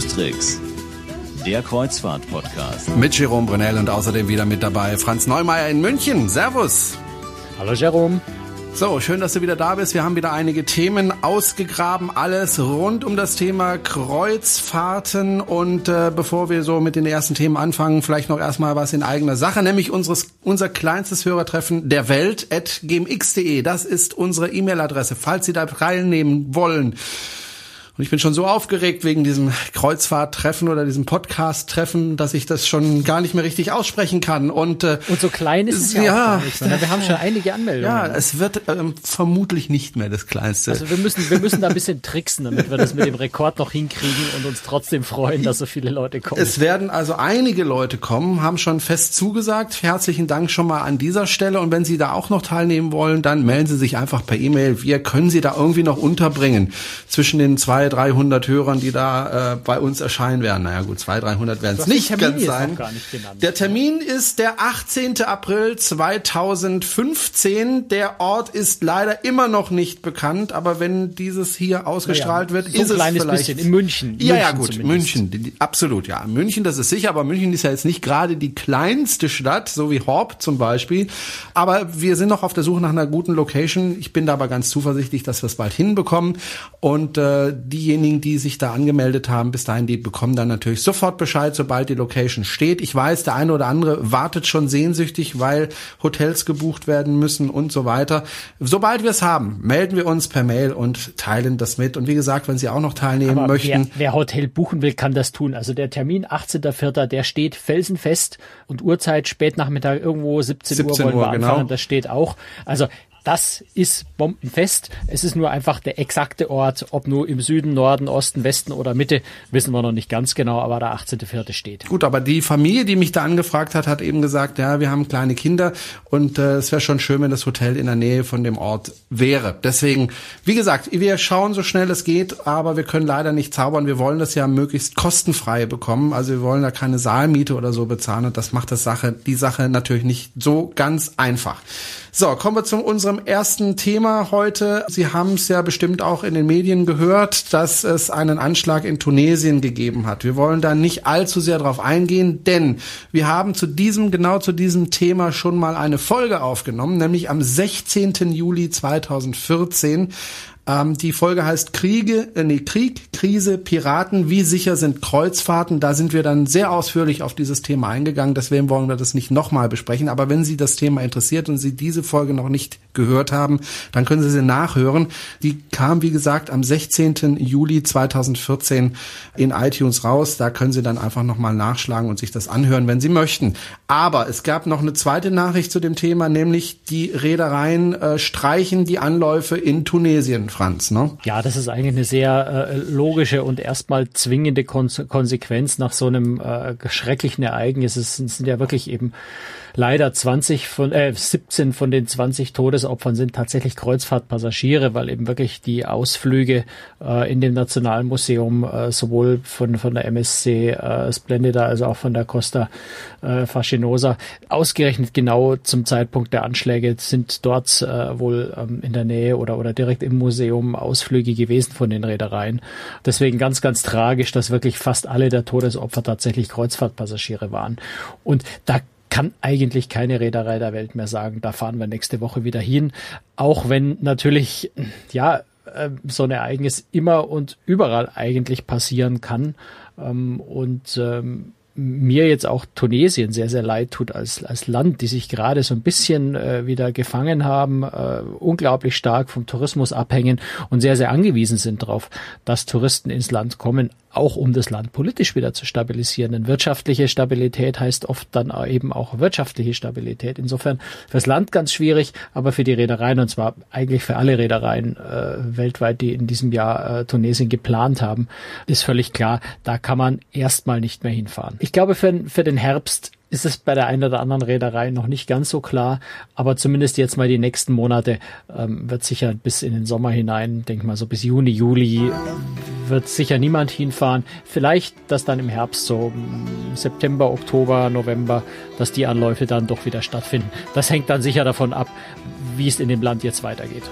Tricks, der Kreuzfahrt-Podcast. Mit Jerome Brunel und außerdem wieder mit dabei Franz Neumeier in München. Servus. Hallo Jerome. So, schön, dass du wieder da bist. Wir haben wieder einige Themen ausgegraben, alles rund um das Thema Kreuzfahrten. Und äh, bevor wir so mit den ersten Themen anfangen, vielleicht noch erstmal was in eigener Sache, nämlich unseres, unser kleinstes Hörertreffen der Welt at gmx.de. Das ist unsere E-Mail-Adresse, falls Sie da teilnehmen wollen. Und ich bin schon so aufgeregt wegen diesem Kreuzfahrttreffen oder diesem Podcast-Treffen, dass ich das schon gar nicht mehr richtig aussprechen kann. Und, äh, und so klein ist es ja, ja auch nicht, sondern wir haben schon einige Anmeldungen. Ja, es wird ähm, vermutlich nicht mehr das Kleinste. Also wir müssen, wir müssen da ein bisschen tricksen, damit wir das mit dem Rekord noch hinkriegen und uns trotzdem freuen, dass so viele Leute kommen. Es werden also einige Leute kommen, haben schon fest zugesagt. Herzlichen Dank schon mal an dieser Stelle. Und wenn Sie da auch noch teilnehmen wollen, dann melden Sie sich einfach per E-Mail. Wir können Sie da irgendwie noch unterbringen zwischen den zwei 200, 300 Hörern, die da äh, bei uns erscheinen werden. Naja gut, 200, 300 werden es nicht ganz sein. Der Termin ist der 18. April 2015. Der Ort ist leider immer noch nicht bekannt, aber wenn dieses hier ausgestrahlt naja, wird, so ist es vielleicht bisschen in München. Ja, ja gut, zumindest. München, absolut, ja. München, das ist sicher, aber München ist ja jetzt nicht gerade die kleinste Stadt, so wie Horb zum Beispiel. Aber wir sind noch auf der Suche nach einer guten Location. Ich bin da aber ganz zuversichtlich, dass wir es bald hinbekommen. Und äh, diejenigen, die sich da angemeldet haben, bis dahin, die bekommen dann natürlich sofort Bescheid, sobald die Location steht. Ich weiß, der eine oder andere wartet schon sehnsüchtig, weil Hotels gebucht werden müssen und so weiter. Sobald wir es haben, melden wir uns per Mail und teilen das mit. Und wie gesagt, wenn Sie auch noch teilnehmen Aber möchten. Wer, wer Hotel buchen will, kann das tun. Also der Termin 18.04., der steht felsenfest und Uhrzeit spätnachmittag irgendwo 17, 17 Uhr wollen wir genau. Das steht auch. Also das ist bombenfest. Es ist nur einfach der exakte Ort, ob nur im Süden, Norden, Osten, Westen oder Mitte, wissen wir noch nicht ganz genau, aber der 18.04. steht. Gut, aber die Familie, die mich da angefragt hat, hat eben gesagt, ja, wir haben kleine Kinder und äh, es wäre schon schön, wenn das Hotel in der Nähe von dem Ort wäre. Deswegen, wie gesagt, wir schauen so schnell es geht, aber wir können leider nicht zaubern. Wir wollen das ja möglichst kostenfrei bekommen. Also wir wollen da keine Saalmiete oder so bezahlen und das macht das Sache, die Sache natürlich nicht so ganz einfach. So, kommen wir zu unserem ersten Thema heute. Sie haben es ja bestimmt auch in den Medien gehört, dass es einen Anschlag in Tunesien gegeben hat. Wir wollen da nicht allzu sehr drauf eingehen, denn wir haben zu diesem, genau zu diesem Thema schon mal eine Folge aufgenommen, nämlich am 16. Juli 2014 ähm, die Folge heißt Kriege, äh, nee, Krieg, Krise, Piraten, wie sicher sind Kreuzfahrten? Da sind wir dann sehr ausführlich auf dieses Thema eingegangen. Deswegen wollen wir das nicht nochmal besprechen. Aber wenn Sie das Thema interessiert und Sie diese Folge noch nicht gehört haben, dann können Sie sie nachhören. Die kam, wie gesagt, am 16. Juli 2014 in iTunes raus. Da können Sie dann einfach nochmal nachschlagen und sich das anhören, wenn Sie möchten. Aber es gab noch eine zweite Nachricht zu dem Thema, nämlich die Reedereien äh, streichen die Anläufe in Tunesien. Franz. Ne? Ja, das ist eigentlich eine sehr äh, logische und erstmal zwingende Kon Konsequenz nach so einem äh, schrecklichen Ereignis. Es sind, sind ja wirklich eben leider 20 von, äh, 17 von den 20 Todesopfern sind tatsächlich Kreuzfahrtpassagiere, weil eben wirklich die Ausflüge äh, in dem Nationalmuseum äh, sowohl von, von der MSC äh, Splendida als auch von der Costa äh, Fascinosa ausgerechnet genau zum Zeitpunkt der Anschläge sind dort äh, wohl ähm, in der Nähe oder, oder direkt im Museum Ausflüge gewesen von den Reedereien. Deswegen ganz, ganz tragisch, dass wirklich fast alle der Todesopfer tatsächlich Kreuzfahrtpassagiere waren. Und da kann eigentlich keine Reederei der Welt mehr sagen, da fahren wir nächste Woche wieder hin. Auch wenn natürlich, ja, äh, so ein Ereignis immer und überall eigentlich passieren kann. Ähm, und ähm, mir jetzt auch Tunesien sehr, sehr leid tut als, als Land, die sich gerade so ein bisschen äh, wieder gefangen haben, äh, unglaublich stark vom Tourismus abhängen und sehr, sehr angewiesen sind darauf, dass Touristen ins Land kommen, auch um das Land politisch wieder zu stabilisieren. Denn wirtschaftliche Stabilität heißt oft dann eben auch wirtschaftliche Stabilität. Insofern fürs Land ganz schwierig, aber für die Reedereien und zwar eigentlich für alle Reedereien äh, weltweit, die in diesem Jahr äh, Tunesien geplant haben, ist völlig klar, da kann man erstmal nicht mehr hinfahren. Ich glaube, für, für den Herbst ist es bei der einen oder anderen Reederei noch nicht ganz so klar, aber zumindest jetzt mal die nächsten Monate ähm, wird sicher bis in den Sommer hinein, denk mal so bis Juni, Juli, wird sicher niemand hinfahren. Vielleicht, dass dann im Herbst so September, Oktober, November, dass die Anläufe dann doch wieder stattfinden. Das hängt dann sicher davon ab, wie es in dem Land jetzt weitergeht.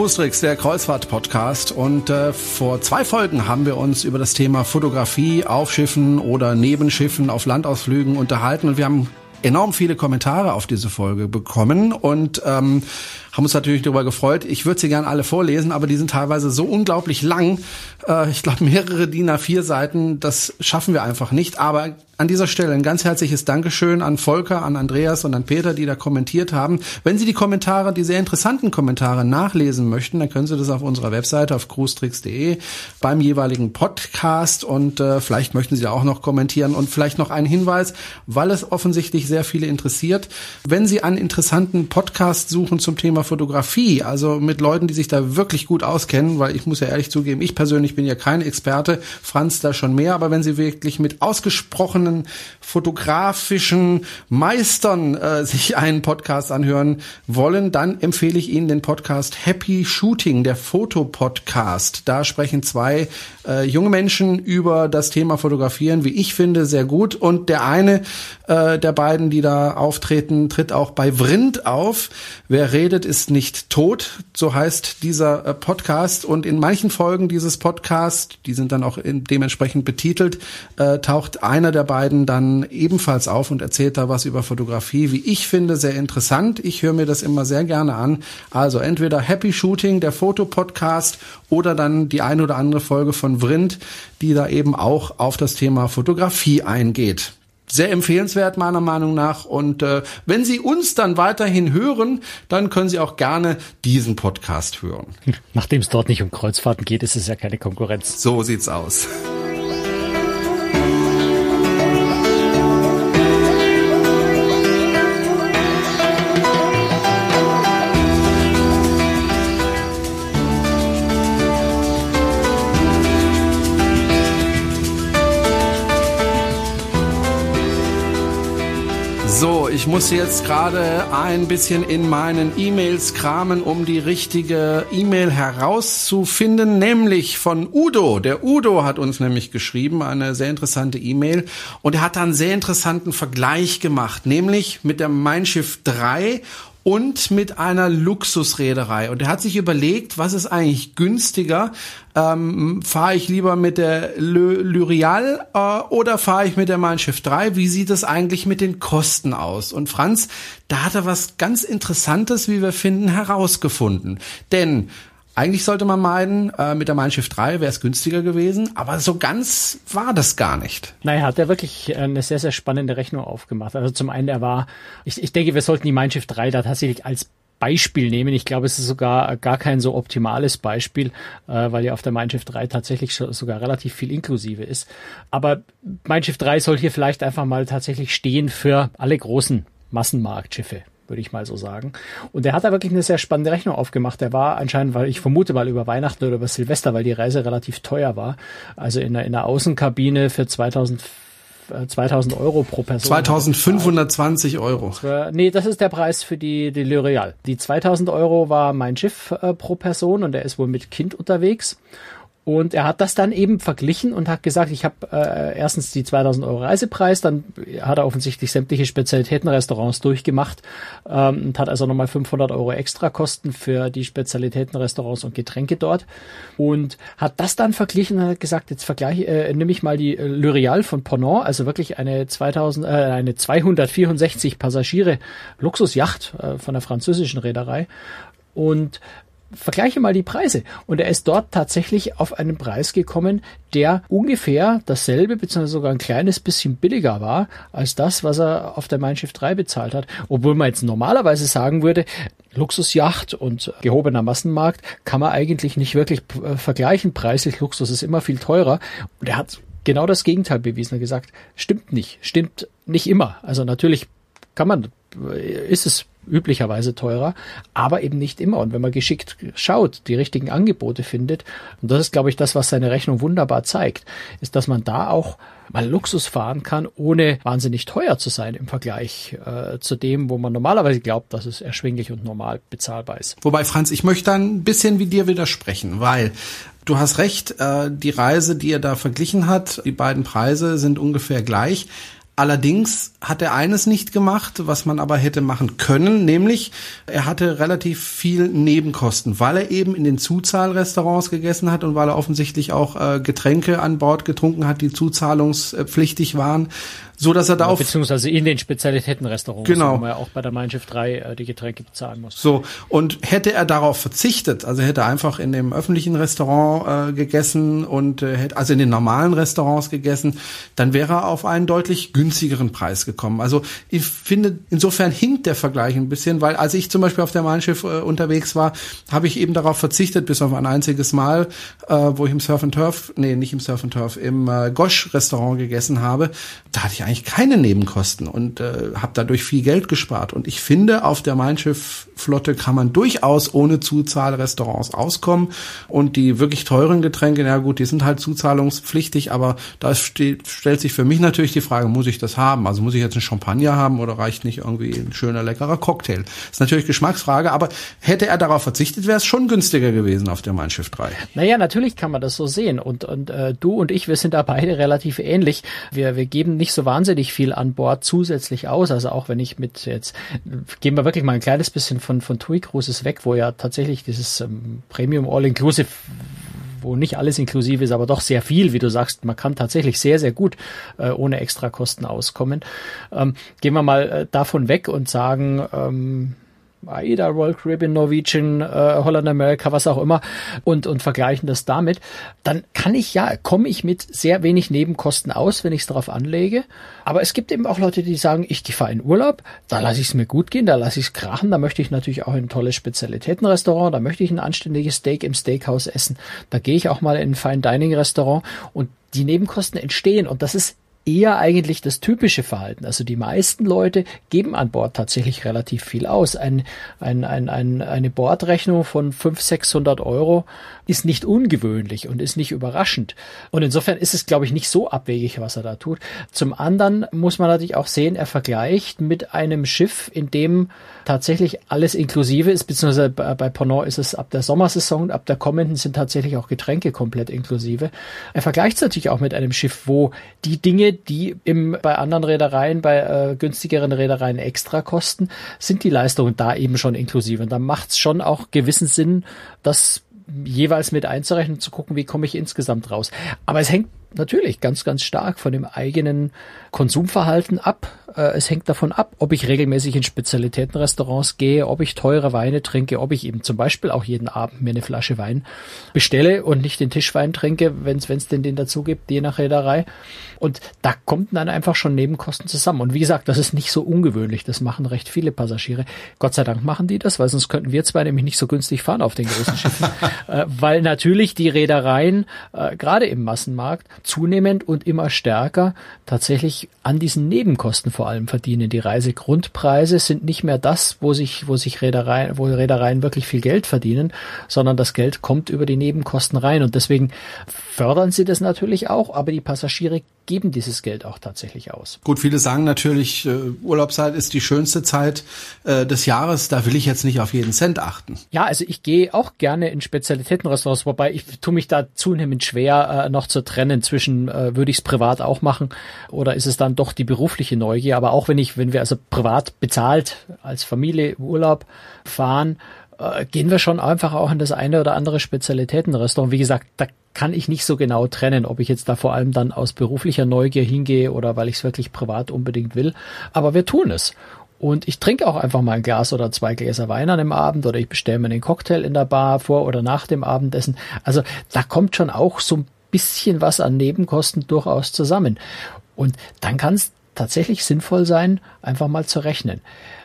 Cruistricks, der Kreuzfahrt-Podcast. Und äh, vor zwei Folgen haben wir uns über das Thema Fotografie auf Schiffen oder neben Schiffen auf Landausflügen unterhalten. Und wir haben enorm viele Kommentare auf diese Folge bekommen und ähm, haben uns natürlich darüber gefreut. Ich würde sie gerne alle vorlesen, aber die sind teilweise so unglaublich lang. Äh, ich glaube, mehrere DIN A4 Seiten, das schaffen wir einfach nicht. Aber an dieser Stelle ein ganz herzliches Dankeschön an Volker, an Andreas und an Peter, die da kommentiert haben. Wenn Sie die Kommentare, die sehr interessanten Kommentare nachlesen möchten, dann können Sie das auf unserer Webseite auf cruestricks.de beim jeweiligen Podcast und äh, vielleicht möchten Sie auch noch kommentieren und vielleicht noch einen Hinweis, weil es offensichtlich sehr viele interessiert. Wenn Sie einen interessanten Podcast suchen zum Thema Fotografie, also mit Leuten, die sich da wirklich gut auskennen, weil ich muss ja ehrlich zugeben, ich persönlich bin ja kein Experte, Franz da schon mehr, aber wenn Sie wirklich mit ausgesprochenen fotografischen Meistern äh, sich einen Podcast anhören wollen, dann empfehle ich Ihnen den Podcast Happy Shooting, der Fotopodcast. Da sprechen zwei äh, junge Menschen über das Thema Fotografieren, wie ich finde, sehr gut. Und der eine äh, der beiden, die da auftreten, tritt auch bei Vrind auf. Wer redet, ist nicht tot, so heißt dieser äh, Podcast. Und in manchen Folgen dieses Podcasts, die sind dann auch in, dementsprechend betitelt, äh, taucht einer der beiden dann ebenfalls auf und erzählt da was über Fotografie, wie ich finde, sehr interessant. Ich höre mir das immer sehr gerne an. Also entweder Happy Shooting, der Fotopodcast, oder dann die eine oder andere Folge von Vrind, die da eben auch auf das Thema Fotografie eingeht sehr empfehlenswert meiner Meinung nach. Und äh, wenn Sie uns dann weiterhin hören, dann können Sie auch gerne diesen Podcast hören. Nachdem es dort nicht um Kreuzfahrten geht, ist es ja keine Konkurrenz. So sieht's aus. Muss jetzt gerade ein bisschen in meinen E-Mails kramen, um die richtige E-Mail herauszufinden, nämlich von Udo. Der Udo hat uns nämlich geschrieben, eine sehr interessante E-Mail und er hat da einen sehr interessanten Vergleich gemacht, nämlich mit der Mein Schiff 3 und mit einer Luxusreederei. Und er hat sich überlegt, was ist eigentlich günstiger? Ähm, fahre ich lieber mit der Lyrial äh, oder fahre ich mit der Mein Schiff 3? Wie sieht es eigentlich mit den Kosten aus? Und Franz, da hat er was ganz Interessantes, wie wir finden, herausgefunden. Denn eigentlich sollte man meinen, äh, mit der Mein Schiff 3 wäre es günstiger gewesen, aber so ganz war das gar nicht. Naja, hat er wirklich eine sehr, sehr spannende Rechnung aufgemacht. Also zum einen, er war, ich, ich denke, wir sollten die Mein Schiff 3 da tatsächlich als Beispiel nehmen. Ich glaube, es ist sogar gar kein so optimales Beispiel, äh, weil ja auf der Mein Schiff 3 tatsächlich sogar relativ viel inklusive ist. Aber Mein Schiff 3 soll hier vielleicht einfach mal tatsächlich stehen für alle großen Massenmarktschiffe würde ich mal so sagen. Und er hat da wirklich eine sehr spannende Rechnung aufgemacht. Er war anscheinend, weil ich vermute mal über Weihnachten oder über Silvester, weil die Reise relativ teuer war. Also in der, in der Außenkabine für 2000 2000 äh, Euro pro Person. 2520 Euro. Nee, das ist der Preis für die, die L'Oreal. Die 2000 Euro war mein Schiff äh, pro Person und er ist wohl mit Kind unterwegs. Und er hat das dann eben verglichen und hat gesagt, ich habe äh, erstens die 2000 Euro Reisepreis, dann hat er offensichtlich sämtliche Spezialitätenrestaurants durchgemacht ähm, und hat also nochmal 500 Euro extra Kosten für die Spezialitätenrestaurants und Getränke dort und hat das dann verglichen und hat gesagt, jetzt vergleiche, äh, nehme ich mal die äh, L'Oreal von Ponant, also wirklich eine 2000, äh, eine 264 Passagiere Luxusjacht äh, von der französischen Reederei. Und vergleiche mal die Preise. Und er ist dort tatsächlich auf einen Preis gekommen, der ungefähr dasselbe, beziehungsweise sogar ein kleines bisschen billiger war, als das, was er auf der Mein Schiff 3 bezahlt hat. Obwohl man jetzt normalerweise sagen würde, Luxusjacht und gehobener Massenmarkt kann man eigentlich nicht wirklich äh, vergleichen. Preislich Luxus ist immer viel teurer. Und er hat genau das Gegenteil bewiesen. Er hat gesagt, stimmt nicht, stimmt nicht immer. Also natürlich kann man, äh, ist es üblicherweise teurer, aber eben nicht immer. Und wenn man geschickt schaut, die richtigen Angebote findet, und das ist, glaube ich, das, was seine Rechnung wunderbar zeigt, ist, dass man da auch mal Luxus fahren kann, ohne wahnsinnig teuer zu sein im Vergleich äh, zu dem, wo man normalerweise glaubt, dass es erschwinglich und normal bezahlbar ist. Wobei, Franz, ich möchte da ein bisschen wie dir widersprechen, weil du hast recht, äh, die Reise, die er da verglichen hat, die beiden Preise sind ungefähr gleich. Allerdings hat er eines nicht gemacht, was man aber hätte machen können, nämlich er hatte relativ viel Nebenkosten, weil er eben in den Zuzahlrestaurants gegessen hat und weil er offensichtlich auch äh, Getränke an Bord getrunken hat, die zuzahlungspflichtig waren so dass er da ja, auf beziehungsweise in den Spezialitätenrestaurants, genau. wo man ja auch bei der Mein Schiff 3 äh, die Getränke bezahlen muss. So und hätte er darauf verzichtet, also hätte er einfach in dem öffentlichen Restaurant äh, gegessen und äh, hätte also in den normalen Restaurants gegessen, dann wäre er auf einen deutlich günstigeren Preis gekommen. Also ich finde insofern hinkt der Vergleich ein bisschen, weil als ich zum Beispiel auf der Mein äh, unterwegs war, habe ich eben darauf verzichtet, bis auf ein einziges Mal, äh, wo ich im Surf and Turf, nee, nicht im Surf and Turf, im äh, Gosh Restaurant gegessen habe. Da hatte ich eigentlich keine Nebenkosten und äh, habe dadurch viel Geld gespart. Und ich finde, auf der Mein Schiff Flotte kann man durchaus ohne Zuzahl Restaurants auskommen. Und die wirklich teuren Getränke, na gut, die sind halt zuzahlungspflichtig, aber da stellt sich für mich natürlich die Frage, muss ich das haben? Also muss ich jetzt einen Champagner haben oder reicht nicht irgendwie ein schöner, leckerer Cocktail? Das ist natürlich Geschmacksfrage, aber hätte er darauf verzichtet, wäre es schon günstiger gewesen auf der Mein Schiff 3. Naja, natürlich kann man das so sehen. Und, und äh, du und ich, wir sind da beide relativ ähnlich. Wir, wir geben nicht so wahnsinnig viel an Bord zusätzlich aus. Also auch wenn ich mit jetzt, gehen wir wirklich mal ein kleines bisschen von, von TUI Cruises weg, wo ja tatsächlich dieses ähm, Premium All-Inclusive wo nicht alles inklusiv ist, aber doch sehr viel, wie du sagst. Man kann tatsächlich sehr, sehr gut äh, ohne Extrakosten auskommen. Ähm, gehen wir mal äh, davon weg und sagen, ähm, AIDA, Royal Caribbean, Norwegian, äh, Holland America, was auch immer und, und vergleichen das damit, dann kann ich ja, komme ich mit sehr wenig Nebenkosten aus, wenn ich es darauf anlege. Aber es gibt eben auch Leute, die sagen, ich fahre in Urlaub, da lasse ich es mir gut gehen, da lasse ich es krachen, da möchte ich natürlich auch in ein tolles Spezialitätenrestaurant, da möchte ich ein anständiges Steak im Steakhouse essen, da gehe ich auch mal in ein Fine Dining Restaurant und die Nebenkosten entstehen und das ist eher eigentlich das typische Verhalten. Also die meisten Leute geben an Bord tatsächlich relativ viel aus. Ein, ein, ein, ein, eine Bordrechnung von 500, 600 Euro ist nicht ungewöhnlich und ist nicht überraschend. Und insofern ist es, glaube ich, nicht so abwegig, was er da tut. Zum anderen muss man natürlich auch sehen, er vergleicht mit einem Schiff, in dem tatsächlich alles inklusive ist, beziehungsweise bei Ponant ist es ab der Sommersaison, ab der kommenden sind tatsächlich auch Getränke komplett inklusive. Er vergleicht es natürlich auch mit einem Schiff, wo die Dinge, die im, bei anderen Reedereien, bei äh, günstigeren Reedereien extra kosten, sind die Leistungen da eben schon inklusive. Und da macht es schon auch gewissen Sinn, das jeweils mit einzurechnen, zu gucken, wie komme ich insgesamt raus. Aber es hängt natürlich ganz, ganz stark von dem eigenen Konsumverhalten ab. Äh, es hängt davon ab, ob ich regelmäßig in Spezialitätenrestaurants gehe, ob ich teure Weine trinke, ob ich eben zum Beispiel auch jeden Abend mir eine Flasche Wein bestelle und nicht den Tischwein trinke, wenn es denn den dazu gibt, je nach Reederei. Und da kommt dann einfach schon Nebenkosten zusammen. Und wie gesagt, das ist nicht so ungewöhnlich. Das machen recht viele Passagiere. Gott sei Dank machen die das, weil sonst könnten wir zwei nämlich nicht so günstig fahren auf den großen Schiffen. äh, weil natürlich die Reedereien, äh, gerade im Massenmarkt, zunehmend und immer stärker tatsächlich an diesen Nebenkosten vor allem verdienen. Die Reisegrundpreise sind nicht mehr das, wo sich, wo sich Reedereien, wo Reedereien wirklich viel Geld verdienen, sondern das Geld kommt über die Nebenkosten rein und deswegen fördern sie das natürlich auch, aber die Passagiere geben dieses Geld auch tatsächlich aus. Gut, viele sagen natürlich, äh, Urlaubszeit ist die schönste Zeit äh, des Jahres, da will ich jetzt nicht auf jeden Cent achten. Ja, also ich gehe auch gerne in Spezialitätenrestaurants, wobei ich tue mich da zunehmend schwer äh, noch zu trennen zwischen, äh, würde ich es privat auch machen oder ist es dann doch die berufliche Neugier. Aber auch wenn ich, wenn wir also privat bezahlt als Familie Urlaub fahren, äh, gehen wir schon einfach auch in das eine oder andere Spezialitätenrestaurant. Wie gesagt, da kann ich nicht so genau trennen, ob ich jetzt da vor allem dann aus beruflicher Neugier hingehe oder weil ich es wirklich privat unbedingt will. Aber wir tun es. Und ich trinke auch einfach mal ein Glas oder zwei Gläser Wein an dem Abend oder ich bestelle mir einen Cocktail in der Bar vor oder nach dem Abendessen. Also da kommt schon auch so ein bisschen was an Nebenkosten durchaus zusammen. Und dann kann es tatsächlich sinnvoll sein, einfach mal zu rechnen.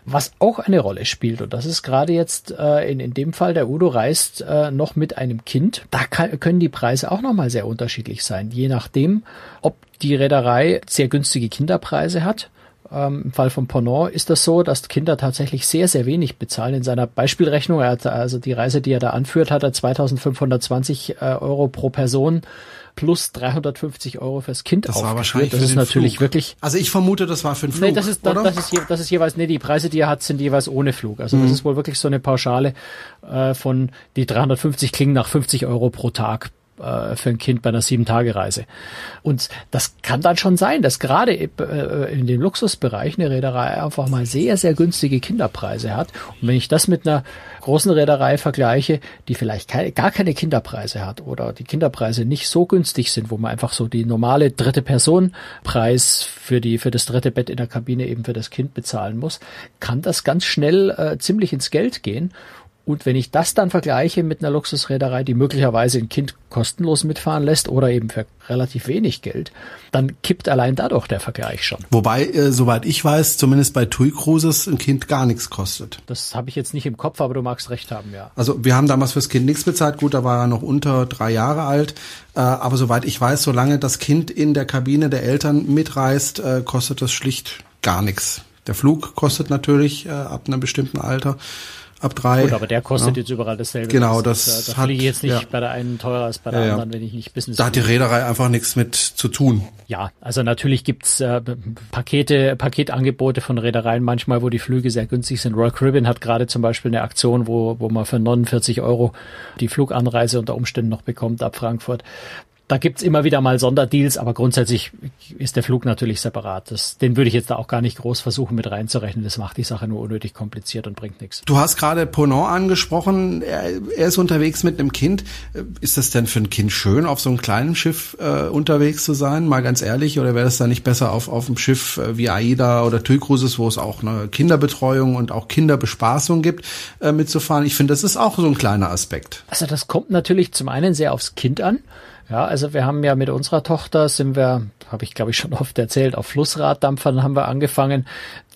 Was auch eine Rolle spielt, und das ist gerade jetzt äh, in, in dem Fall, der Udo reist äh, noch mit einem Kind, da kann, können die Preise auch nochmal sehr unterschiedlich sein, je nachdem, ob die Reederei sehr günstige Kinderpreise hat. Ähm, Im Fall von Ponant ist das so, dass Kinder tatsächlich sehr, sehr wenig bezahlen. In seiner Beispielrechnung, er hat also die Reise, die er da anführt, hat er 2520 äh, Euro pro Person plus 350 Euro fürs Kind Das war wahrscheinlich Das ist natürlich Flug. wirklich. Also ich vermute, das war für einen Flug. Nee, das ist, oder? Das, ist, je, das ist jeweils, nee, die Preise, die er hat, sind jeweils ohne Flug. Also mhm. das ist wohl wirklich so eine Pauschale äh, von die 350 klingen nach 50 Euro pro Tag äh, für ein Kind bei einer Sieben-Tage-Reise. Und das kann dann schon sein, dass gerade äh, in dem Luxusbereich eine Reederei einfach mal sehr, sehr günstige Kinderpreise hat. Und wenn ich das mit einer großen Reederei vergleiche, die vielleicht keine, gar keine Kinderpreise hat oder die Kinderpreise nicht so günstig sind, wo man einfach so die normale dritte Person Preis für die für das dritte Bett in der Kabine eben für das Kind bezahlen muss, kann das ganz schnell äh, ziemlich ins Geld gehen. Und wenn ich das dann vergleiche mit einer Luxusreederei, die möglicherweise ein Kind kostenlos mitfahren lässt oder eben für relativ wenig Geld, dann kippt allein dadurch der Vergleich schon. Wobei, äh, soweit ich weiß, zumindest bei TUI Cruises ein Kind gar nichts kostet. Das habe ich jetzt nicht im Kopf, aber du magst recht haben, ja. Also wir haben damals fürs Kind nichts bezahlt. Gut, da war er noch unter drei Jahre alt. Äh, aber soweit ich weiß, solange das Kind in der Kabine der Eltern mitreist, äh, kostet das schlicht gar nichts. Der Flug kostet natürlich äh, ab einem bestimmten Alter ab drei. Gut, aber der kostet ja. jetzt überall dasselbe. Genau, das, das da, da hat, ich jetzt nicht ja. bei der einen teurer als bei der ja, anderen, wenn ich nicht Business. Da hat die Reederei einfach nichts mit zu tun. Ja, also natürlich gibt's äh, Pakete, Paketangebote von Reedereien manchmal, wo die Flüge sehr günstig sind. Royal Caribbean hat gerade zum Beispiel eine Aktion, wo, wo man für 49 Euro die Fluganreise unter Umständen noch bekommt ab Frankfurt da gibt's immer wieder mal Sonderdeals, aber grundsätzlich ist der Flug natürlich separat. Das, den würde ich jetzt da auch gar nicht groß versuchen mit reinzurechnen. Das macht die Sache nur unnötig kompliziert und bringt nichts. Du hast gerade Ponant angesprochen. Er, er, ist unterwegs mit einem Kind. Ist das denn für ein Kind schön, auf so einem kleinen Schiff äh, unterwegs zu sein? Mal ganz ehrlich, oder wäre das dann nicht besser auf, auf einem Schiff äh, wie AIDA oder TUI Cruises, wo es auch eine Kinderbetreuung und auch Kinderbespaßung gibt, äh, mitzufahren? Ich finde, das ist auch so ein kleiner Aspekt. Also das kommt natürlich zum einen sehr aufs Kind an. Ja, also wir haben ja mit unserer Tochter sind wir, habe ich glaube ich schon oft erzählt, auf Flussraddampfern haben wir angefangen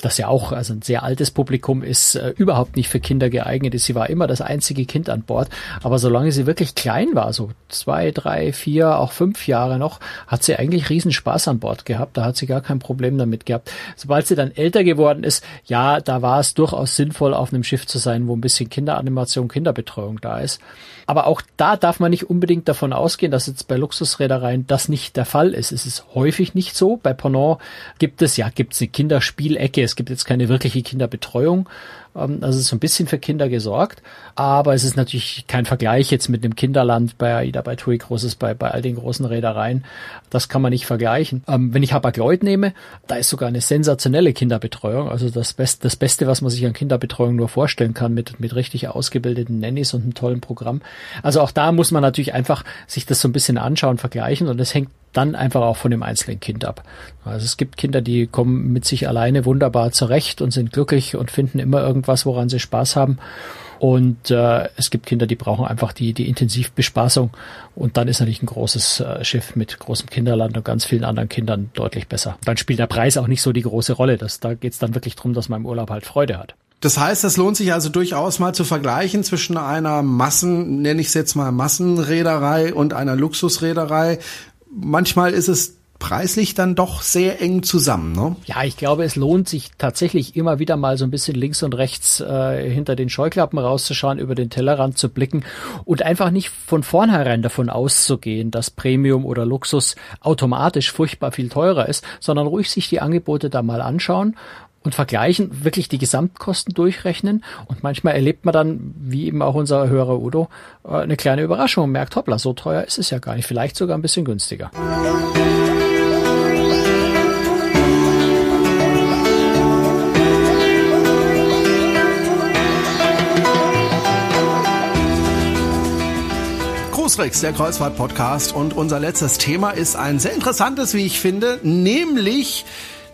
das ja auch also ein sehr altes Publikum ist, äh, überhaupt nicht für Kinder geeignet ist. Sie war immer das einzige Kind an Bord. Aber solange sie wirklich klein war, so zwei, drei, vier, auch fünf Jahre noch, hat sie eigentlich riesen Spaß an Bord gehabt. Da hat sie gar kein Problem damit gehabt. Sobald sie dann älter geworden ist, ja, da war es durchaus sinnvoll, auf einem Schiff zu sein, wo ein bisschen Kinderanimation, Kinderbetreuung da ist. Aber auch da darf man nicht unbedingt davon ausgehen, dass jetzt bei Luxusreedereien das nicht der Fall ist. Es ist häufig nicht so. Bei Ponant gibt es, ja, gibt es eine Kinderspielecke es gibt jetzt keine wirkliche Kinderbetreuung. Ähm, also es ist so ein bisschen für Kinder gesorgt. Aber es ist natürlich kein Vergleich jetzt mit einem Kinderland bei AIDA, bei TUI Großes, bei, bei all den großen Reedereien. Das kann man nicht vergleichen. Ähm, wenn ich Hapag-Lloyd nehme, da ist sogar eine sensationelle Kinderbetreuung. Also das, Best, das Beste, was man sich an Kinderbetreuung nur vorstellen kann, mit, mit richtig ausgebildeten Nannies und einem tollen Programm. Also auch da muss man natürlich einfach sich das so ein bisschen anschauen, vergleichen. Und das hängt dann einfach auch von dem einzelnen Kind ab. Also es gibt Kinder, die kommen mit sich alleine wunderbar zurecht und sind glücklich und finden immer irgendwas, woran sie Spaß haben. Und äh, es gibt Kinder, die brauchen einfach die, die Intensivbespaßung. Und dann ist natürlich ein großes äh, Schiff mit großem Kinderland und ganz vielen anderen Kindern deutlich besser. Dann spielt der Preis auch nicht so die große Rolle. Das, da geht es dann wirklich drum, dass man im Urlaub halt Freude hat. Das heißt, es lohnt sich also durchaus mal zu vergleichen zwischen einer Massen, nenne ich es jetzt mal Massenreederei und einer Luxusreederei manchmal ist es preislich dann doch sehr eng zusammen, ne? Ja, ich glaube, es lohnt sich tatsächlich immer wieder mal so ein bisschen links und rechts äh, hinter den Scheuklappen rauszuschauen, über den Tellerrand zu blicken und einfach nicht von vornherein davon auszugehen, dass Premium oder Luxus automatisch furchtbar viel teurer ist, sondern ruhig sich die Angebote da mal anschauen und vergleichen, wirklich die Gesamtkosten durchrechnen. Und manchmal erlebt man dann, wie eben auch unser Hörer Udo, äh, eine kleine Überraschung und merkt, hoppla, so teuer ist es ja gar nicht, vielleicht sogar ein bisschen günstiger. Großrex, der Kreuzfahrt-Podcast. Und unser letztes Thema ist ein sehr interessantes, wie ich finde, nämlich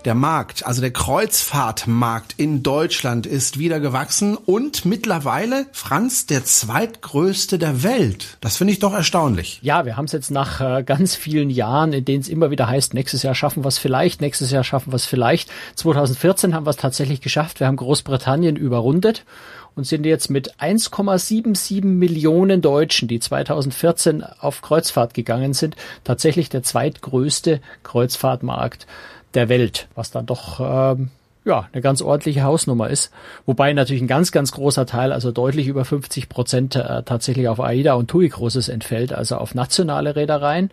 der Markt, also der Kreuzfahrtmarkt in Deutschland ist wieder gewachsen und mittlerweile, Franz, der zweitgrößte der Welt. Das finde ich doch erstaunlich. Ja, wir haben es jetzt nach äh, ganz vielen Jahren, in denen es immer wieder heißt, nächstes Jahr schaffen wir es vielleicht, nächstes Jahr schaffen wir es vielleicht. 2014 haben wir es tatsächlich geschafft. Wir haben Großbritannien überrundet und sind jetzt mit 1,77 Millionen Deutschen, die 2014 auf Kreuzfahrt gegangen sind, tatsächlich der zweitgrößte Kreuzfahrtmarkt der Welt, was dann doch ähm, ja eine ganz ordentliche Hausnummer ist. Wobei natürlich ein ganz, ganz großer Teil, also deutlich über 50 Prozent äh, tatsächlich auf AIDA und TUI Großes entfällt, also auf nationale Reedereien.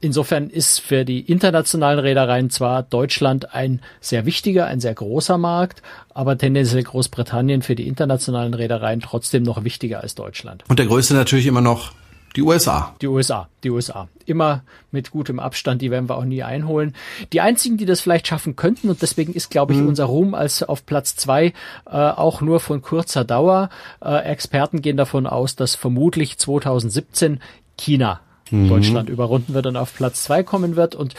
Insofern ist für die internationalen Reedereien zwar Deutschland ein sehr wichtiger, ein sehr großer Markt, aber tendenziell Großbritannien für die internationalen Reedereien trotzdem noch wichtiger als Deutschland. Und der größte natürlich immer noch Die USA. Die USA, die USA. Immer mit gutem Abstand, die werden wir auch nie einholen. Die einzigen, die das vielleicht schaffen könnten, und deswegen ist, glaube ich, mhm. unser Ruhm als auf Platz zwei äh, auch nur von kurzer Dauer. Äh, Experten gehen davon aus, dass vermutlich 2017 China mhm. Deutschland überrunden wird und auf Platz zwei kommen wird und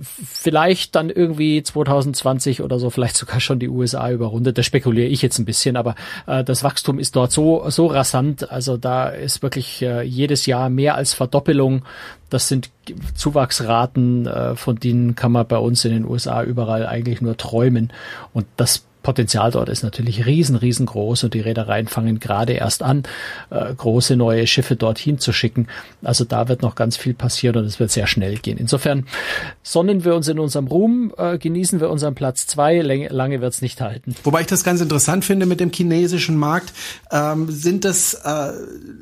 vielleicht dann irgendwie 2020 oder so vielleicht sogar schon die USA überrundet. Da spekuliere ich jetzt ein bisschen, aber äh, das Wachstum ist dort so so rasant. Also da ist wirklich äh, jedes Jahr mehr als Verdoppelung. Das sind Zuwachsraten, äh, von denen kann man bei uns in den USA überall eigentlich nur träumen. Und das Potenzial dort ist natürlich riesen, riesengroß und die Reedereien fangen gerade erst an, äh, große neue Schiffe dorthin zu schicken. Also da wird noch ganz viel passieren und es wird sehr schnell gehen. Insofern sonnen wir uns in unserem Ruhm, äh, genießen wir unseren Platz zwei, lange, lange wird es nicht halten. Wobei ich das ganz interessant finde mit dem chinesischen Markt. Ähm, sind das äh,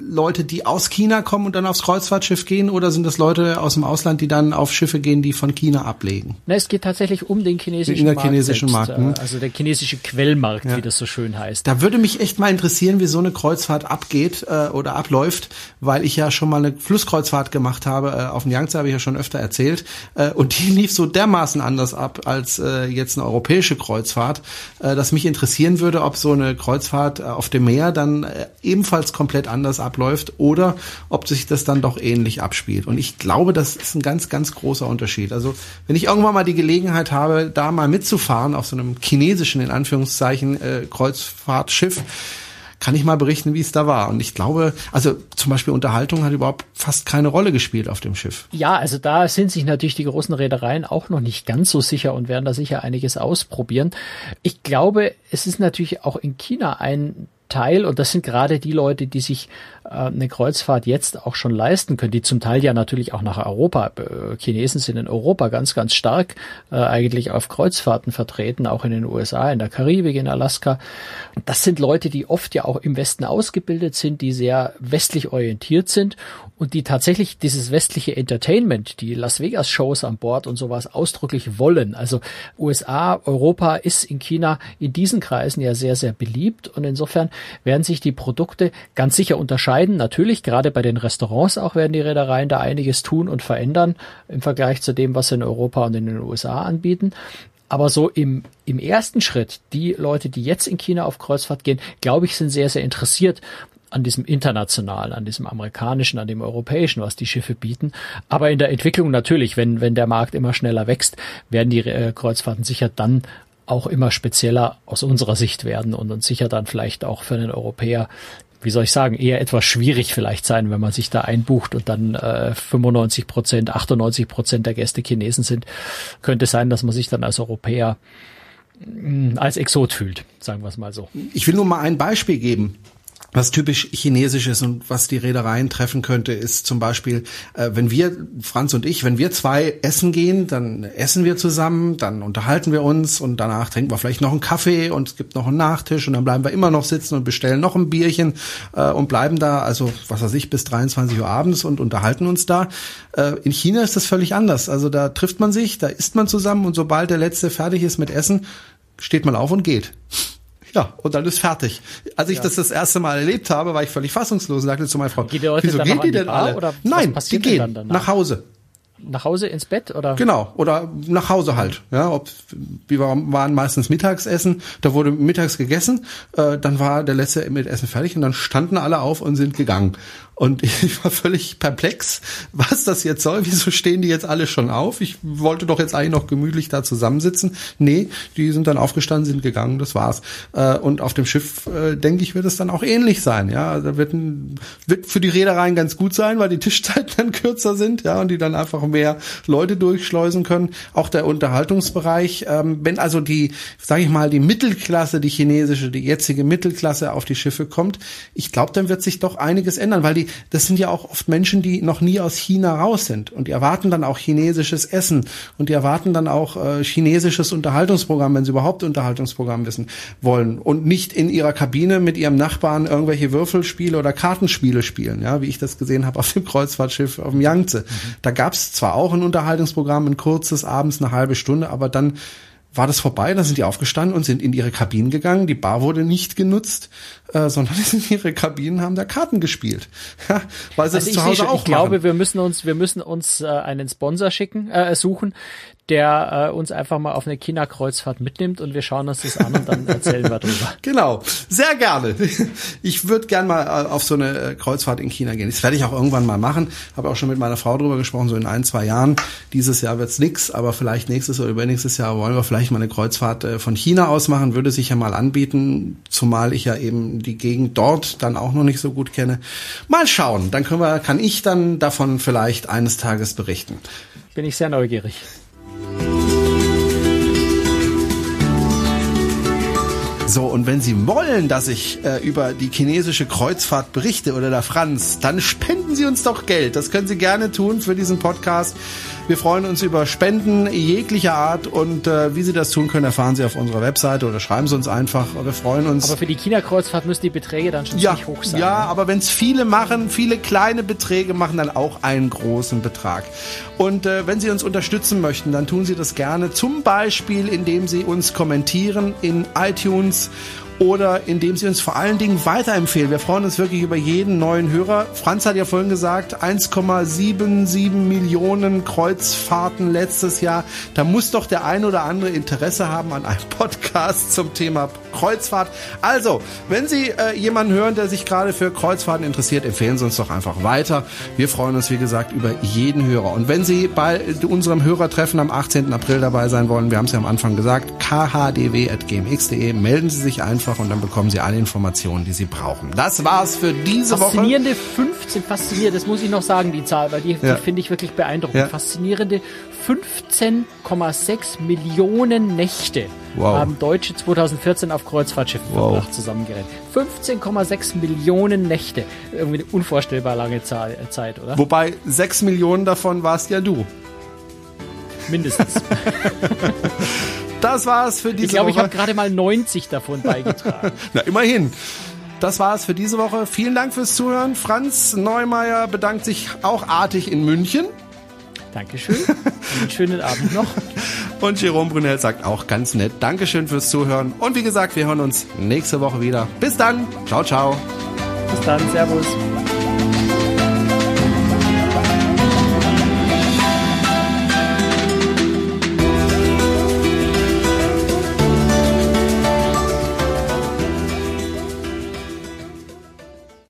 Leute, die aus China kommen und dann aufs Kreuzfahrtschiff gehen oder sind das Leute aus dem Ausland, die dann auf Schiffe gehen, die von China ablegen? Na, es geht tatsächlich um den chinesischen Markt. chinesischen Markt. Hm? Also der chinesische chinesische Quellmarkt, ja. wie das so schön heißt. Da würde mich echt mal interessieren, wie so eine Kreuzfahrt abgeht äh, oder abläuft, weil ich ja schon mal eine Flusskreuzfahrt gemacht habe. Äh, auf dem Yangtze habe ich ja schon öfter erzählt. Äh, und die lief so dermaßen anders ab als äh, jetzt eine europäische Kreuzfahrt, äh, dass mich interessieren würde, ob so eine Kreuzfahrt äh, auf dem Meer dann äh, ebenfalls komplett anders abläuft oder ob sich das dann doch ähnlich abspielt. Und ich glaube, das ist ein ganz, ganz großer Unterschied. Also wenn ich irgendwann mal die Gelegenheit habe, da mal mitzufahren auf so einem chinesischen, in Anführungszeichen, äh, Kreuzfahrtschiff, kann ich mal berichten, wie es da war. Und ich glaube, also zum Beispiel Unterhaltung hat überhaupt fast keine Rolle gespielt auf dem Schiff. Ja, also da sind sich natürlich die großen Reedereien auch noch nicht ganz so sicher und werden da sicher einiges ausprobieren. Ich glaube, es ist natürlich auch in China ein Teil, und das sind gerade die Leute, die sich äh, eine Kreuzfahrt jetzt auch schon leisten können, die zum Teil ja natürlich auch nach Europa, äh, Chinesen sind in Europa ganz, ganz stark äh, eigentlich auf Kreuzfahrten vertreten, auch in den USA, in der Karibik, in Alaska. Das sind Leute, die oft ja auch im Westen ausgebildet sind, die sehr westlich orientiert sind und die tatsächlich dieses westliche Entertainment, die Las Vegas Shows an Bord und sowas ausdrücklich wollen. Also USA, Europa ist in China in diesen Kreisen ja sehr, sehr beliebt und insofern werden sich die Produkte ganz sicher unterscheiden. Natürlich, gerade bei den Restaurants auch werden die Reedereien da einiges tun und verändern im Vergleich zu dem, was sie in Europa und in den USA anbieten. Aber so im, im ersten Schritt, die Leute, die jetzt in China auf Kreuzfahrt gehen, glaube ich, sind sehr, sehr interessiert an diesem internationalen, an diesem amerikanischen, an dem europäischen, was die Schiffe bieten. Aber in der Entwicklung natürlich, wenn, wenn der Markt immer schneller wächst, werden die äh, Kreuzfahrten sicher dann auch immer spezieller aus unserer Sicht werden und uns sicher dann vielleicht auch für einen Europäer wie soll ich sagen, eher etwas schwierig vielleicht sein, wenn man sich da einbucht und dann äh, 95 Prozent, 98 Prozent der Gäste Chinesen sind, könnte sein, dass man sich dann als Europäer mh, mm, als Exot fühlt, sagen wir es mal so. Ich will nur mal ein Beispiel geben was typisch chinesisch ist und was die Reedereien treffen könnte, ist zum Beispiel, äh, wenn wir, Franz und ich, wenn wir zwei essen gehen, dann essen wir zusammen, dann unterhalten wir uns und danach trinken wir vielleicht noch einen Kaffee und es gibt noch einen Nachtisch und dann bleiben wir immer noch sitzen und bestellen noch ein Bierchen äh, und bleiben da, also was weiß ich, bis 23 Uhr abends und unterhalten uns da. Äh, in China ist das völlig anders. Also da trifft man sich, da isst man zusammen und sobald der Letzte fertig ist mit Essen, steht man auf und geht. Ja, und dann ist fertig. Als ich ja. das das erste Mal erlebt habe, war ich völlig fassungslos und sagte zu meiner Frau, wieso gehen die denn alle? Oder Nein, die gehen nach Hause nach Hause ins Bett oder? Genau, oder nach Hause halt. Ja, ob, wir waren meistens Mittagsessen, da wurde mittags gegessen, äh, dann war der letzte mit Essen fertig und dann standen alle auf und sind gegangen. Und ich war völlig perplex, was das jetzt soll. Wieso stehen die jetzt alle schon auf? Ich wollte doch jetzt eigentlich noch gemütlich da zusammensitzen. Nee, die sind dann aufgestanden, sind gegangen, das war's. Äh, und auf dem Schiff, äh, denke ich, wird es dann auch ähnlich sein. Ja, da wird, ein, wird für die Reedereien ganz gut sein, weil die Tischzeiten dann kürzer sind, ja, und die dann einfach mehr Leute durchschleusen können. Auch der Unterhaltungsbereich, ähm, wenn also die, sage ich mal, die Mittelklasse, die chinesische, die jetzige Mittelklasse auf die Schiffe kommt, ich glaube, dann wird sich doch einiges ändern, weil die das sind ja auch oft Menschen, die noch nie aus China raus sind und die erwarten dann auch chinesisches Essen und die erwarten dann auch äh, chinesisches Unterhaltungsprogramm, wenn sie überhaupt Unterhaltungsprogramm wissen wollen und nicht in ihrer Kabine mit ihrem Nachbarn irgendwelche Würfelspiele oder Kartenspiele spielen, ja, wie ich das gesehen habe auf dem Kreuzfahrtschiff auf dem Yangtze. Mhm. Da gab es zwar auch ein Unterhaltungsprogramm, ein kurzes abends eine halbe Stunde, aber dann war das vorbei, dann sind die aufgestanden und sind in ihre Kabinen gegangen. Die Bar wurde nicht genutzt, äh, sondern die sind in ihre Kabinen, haben da Karten gespielt. Ja, weil sie also das zu Hause schon, auch Ich glaube, wir müssen uns, wir müssen uns äh, einen Sponsor schicken, äh, suchen, der äh, uns einfach mal auf eine China-Kreuzfahrt mitnimmt und wir schauen uns das an und dann erzählen wir drüber. Genau, sehr gerne. Ich würde gern mal äh, auf so eine äh, Kreuzfahrt in China gehen. Das werde ich auch irgendwann mal machen. Habe auch schon mit meiner Frau drüber gesprochen, so in ein, zwei Jahren. Dieses Jahr wird's nix, aber vielleicht nächstes oder übernächstes Jahr wollen wir vielleicht mal eine Kreuzfahrt äh, von China aus machen. Würde sich ja mal anbieten, zumal ich ja eben die Gegend dort dann auch noch nicht so gut kenne. Mal schauen, dann können wir, kann ich dann davon vielleicht eines Tages berichten. Bin ich sehr neugierig. So, und wenn Sie wollen, dass ich äh, über die chinesische Kreuzfahrt berichte oder der Franz, dann spenden Sie uns doch Geld. Das können Sie gerne tun für diesen Podcast. Wir freuen uns über Spenden jeglicher Art und äh, wie Sie das tun können, erfahren Sie auf unserer Webseite oder schreiben Sie uns einfach. Wir freuen uns. Aber für die China-Kreuzfahrt müssen die Beträge dann schon ja, ziemlich hoch sein. Ja, ne? aber wenn es viele machen, viele kleine Beträge machen dann auch einen großen Betrag. Und äh, wenn Sie uns unterstützen möchten, dann tun Sie das gerne. Zum Beispiel, indem Sie uns kommentieren in iTunes oder indem Sie uns vor allen Dingen weiterempfehlen. Wir freuen uns wirklich über jeden neuen Hörer. Franz hat ja vorhin gesagt, 1,77 Millionen Kreuzfahrten letztes Jahr. Da muss doch der ein oder andere Interesse haben an einem Podcast zum Thema Kreuzfahrt. Also, wenn Sie äh, jemanden hören, der sich gerade für Kreuzfahrten interessiert, empfehlen Sie uns doch einfach weiter. Wir freuen uns, wie gesagt, über jeden Hörer. Und wenn Sie bei unserem Hörertreffen am 18. April dabei sein wollen, wir haben es ja am Anfang gesagt, khdw.gmx.de, melden Sie sich einfach einfach und dann bekommen Sie alle Informationen, die Sie brauchen. Das war's für diese faszinierende Woche. Faszinierende 15, faszinierend, das muss ich noch sagen, die Zahl, weil die, ja. die finde ich wirklich beeindruckend. Ja. Faszinierende 15,6 Millionen Nächte wow. haben Deutsche 2014 auf Kreuzfahrtschiffen wow. verbracht, zusammengerechnet. 15,6 Millionen Nächte. Irgendwie eine unvorstellbar lange Zahl, äh, Zeit, oder? Wobei 6 Millionen davon warst ja du. Mindestens. Das war's für diese ich glaub, Woche. Ich glaube, ich habe gerade mal 90 davon beigetragen. Na, immerhin. Das war's für diese Woche. Vielen Dank fürs Zuhören. Franz Neumeier bedankt sich auch artig in München. Dankeschön. Einen schönen Abend noch. Und Jerome Brunel sagt auch ganz nett Dankeschön fürs Zuhören. Und wie gesagt, wir hören uns nächste Woche wieder. Bis dann. Ciao, ciao. Bis dann. Servus.